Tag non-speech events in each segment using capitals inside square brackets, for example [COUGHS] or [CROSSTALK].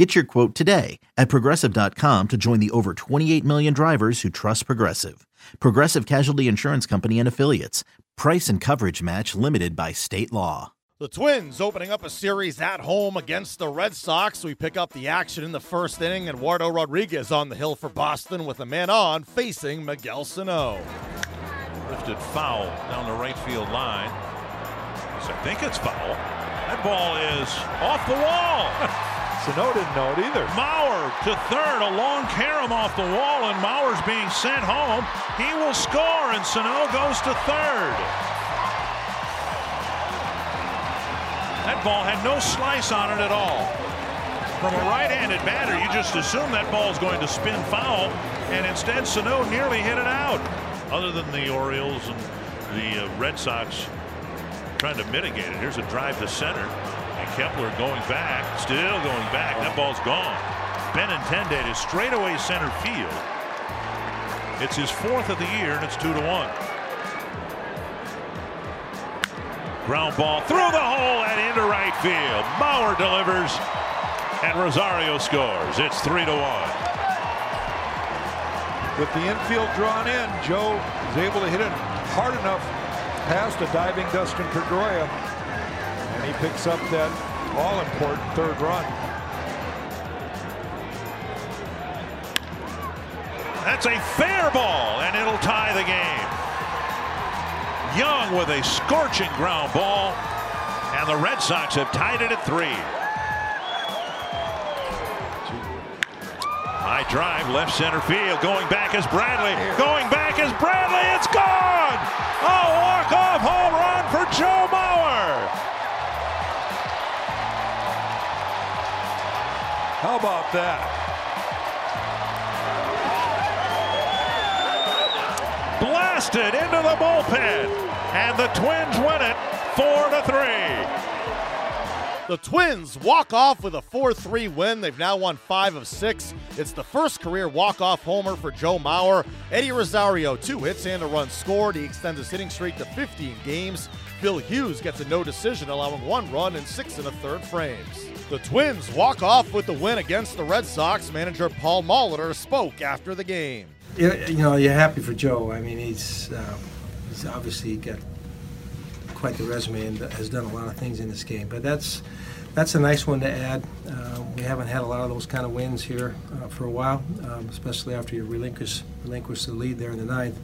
Get your quote today at progressive.com to join the over 28 million drivers who trust Progressive. Progressive Casualty Insurance Company and Affiliates. Price and coverage match limited by state law. The Twins opening up a series at home against the Red Sox. We pick up the action in the first inning. Eduardo Rodriguez on the hill for Boston with a man on facing Miguel Sano. Lifted foul down the right field line. So I think it's foul. That ball is off the wall. [LAUGHS] Sano didn't know it either. Mauer to third, a long carom off the wall, and Mauer's being sent home. He will score, and Sano goes to third. That ball had no slice on it at all. From a right-handed batter, you just assume that ball is going to spin foul, and instead Sano nearly hit it out. Other than the Orioles and the uh, Red Sox trying to mitigate it. Here's a drive to center. Kepler going back, still going back. That ball's gone. Benintendi is straightaway center field. It's his fourth of the year, and it's two to one. Ground ball through the hole and into right field. Mauer delivers, and Rosario scores. It's three to one. With the infield drawn in, Joe is able to hit it hard enough past a diving Dustin Pedroia and he picks up that all-important third run. That's a fair ball, and it'll tie the game. Young with a scorching ground ball, and the Red Sox have tied it at three. High drive, left center field, going back is Bradley, going back is Bradley, it's gone! A walk-off home run for Joe! How about that? Blasted into the bullpen, and the Twins win it four to three. The Twins walk off with a 4 3 win. They've now won five of six. It's the first career walk off homer for Joe Mauer. Eddie Rosario, two hits and a run scored. He extends his hitting streak to 15 games. Phil Hughes gets a no decision, allowing one run in six and a third frames. The Twins walk off with the win against the Red Sox. Manager Paul Molitor spoke after the game. You know, you're happy for Joe. I mean, he's uh, he's obviously got quite the resume and has done a lot of things in this game. But that's that's a nice one to add. Uh, we haven't had a lot of those kind of wins here uh, for a while, um, especially after you relinquish relinquish the lead there in the ninth.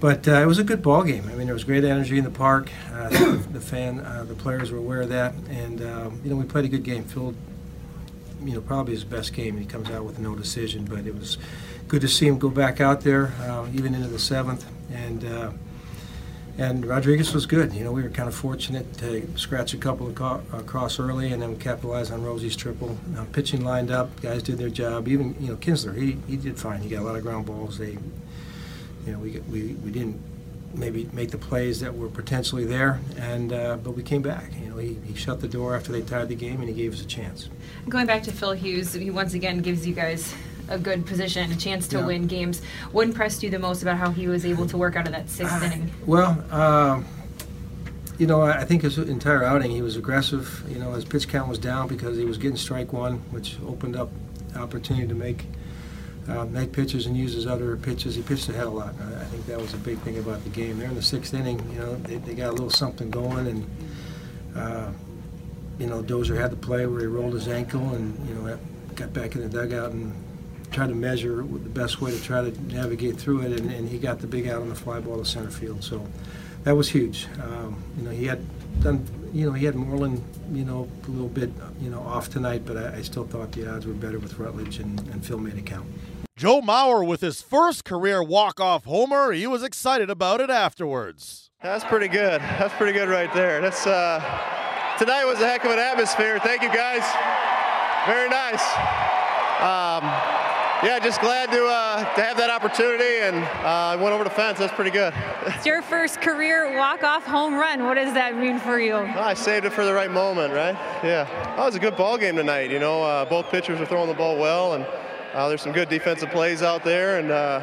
But uh, it was a good ball game. I mean, there was great energy in the park. Uh, [COUGHS] the fan, uh, the players were aware of that, and um, you know we played a good game. Phil, you know, probably his best game. He comes out with no decision, but it was good to see him go back out there, uh, even into the seventh, and. And Rodriguez was good. You know, we were kind of fortunate to scratch a couple of co- across early, and then capitalize on Rosie's triple. Uh, pitching lined up, guys did their job. Even you know Kintzler, he, he did fine. He got a lot of ground balls. They you know, we, we, we didn't maybe make the plays that were potentially there, and uh, but we came back. You know, he, he shut the door after they tied the game, and he gave us a chance. Going back to Phil Hughes, he once again gives you guys a good position, a chance to Yeah. win games. What impressed you the most about how he was able to work out of that sixth inning? Well, um, you know, I I think his entire outing, he was aggressive. You know, his pitch count was down because he was getting strike one, which opened up opportunity to make uh, make pitches and use his other pitches. He pitched ahead a lot. I I think that was a big thing about the game. There in the sixth inning, you know, they, they got a little something going, and uh, you know, Dozier had the play where he rolled his ankle and you know got back in the dugout and tried to measure the best way to try to navigate through it, and, and he got the big out on the fly ball to center field. So that was huge. Um, you know, he had done. You know, he had Moreland. You know, a little bit. You know, off tonight, but I, I still thought the odds were better with Rutledge, and, and Phil made it count. Joe Mauer with his first career walk-off homer. He was excited about it afterwards. That's pretty good. That's pretty good right there. That's uh, tonight was a heck of an atmosphere. Thank you guys. Very nice. Um, yeah, just glad to uh, to have that opportunity, and uh, I went over the fence. That's pretty good. It's your first career walk-off home run. What does that mean for you? Well, I saved it for the right moment, right? Yeah. Oh, it was a good ball game tonight. You know, uh, both pitchers were throwing the ball well, and uh, there's some good defensive plays out there, and uh,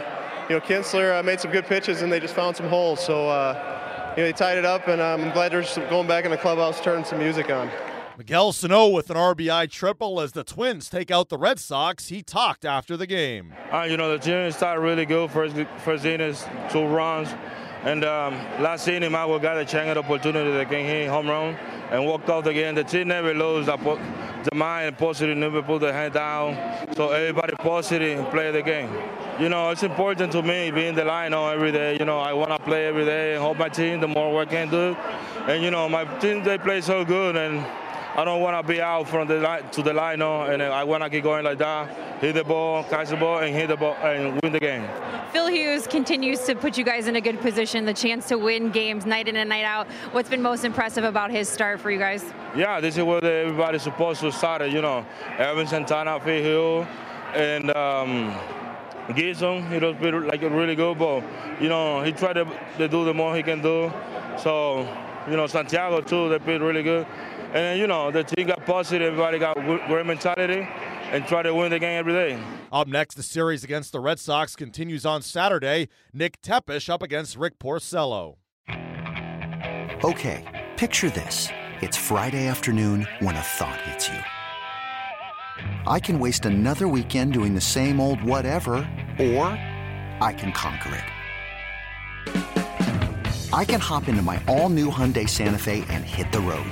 you know, Kintzler uh, made some good pitches, and they just found some holes. So. Uh, you know, they tied it up, and I'm glad they're going back in the clubhouse, turning some music on. Miguel Sano with an RBI triple as the Twins take out the Red Sox. He talked after the game. Uh, you know, the team started really good. First, first inning, two runs. And um, last inning, I got a chance opportunity to get hit home run and walked off again. The team never lose the, mind positive, never put the hand down. So everybody positive and play the game. You know, it's important to me being the line on every day. You know, I want to play every day and help my team. The more work I can do, and you know, my team they play so good and I don't want to be out from the line to the line, no, and I want to keep going like that. Hit the ball, catch the ball, and hit the ball and win the game. Phil Hughes continues to put you guys in a good position, the chance to win games night in and night out. What's been most impressive about his start for you guys? Yeah, this is where everybody's supposed to start. You know, Ervin Santana, Phil Hughes, and. Um, Gibson, he does like a really good, but you know he tried to, to do the more he can do. So you know Santiago too, they played really good. And, you know, the team got positive. Everybody got great mentality and try to win the game every day. Up next, the series against the Red Sox continues on Saturday. Nick Tepesch up against Rick Porcello. Okay, picture this. It's Friday afternoon when a thought hits you. I can waste another weekend doing the same old whatever, or I can conquer it. I can hop into my all new Hyundai Santa Fe and hit the road.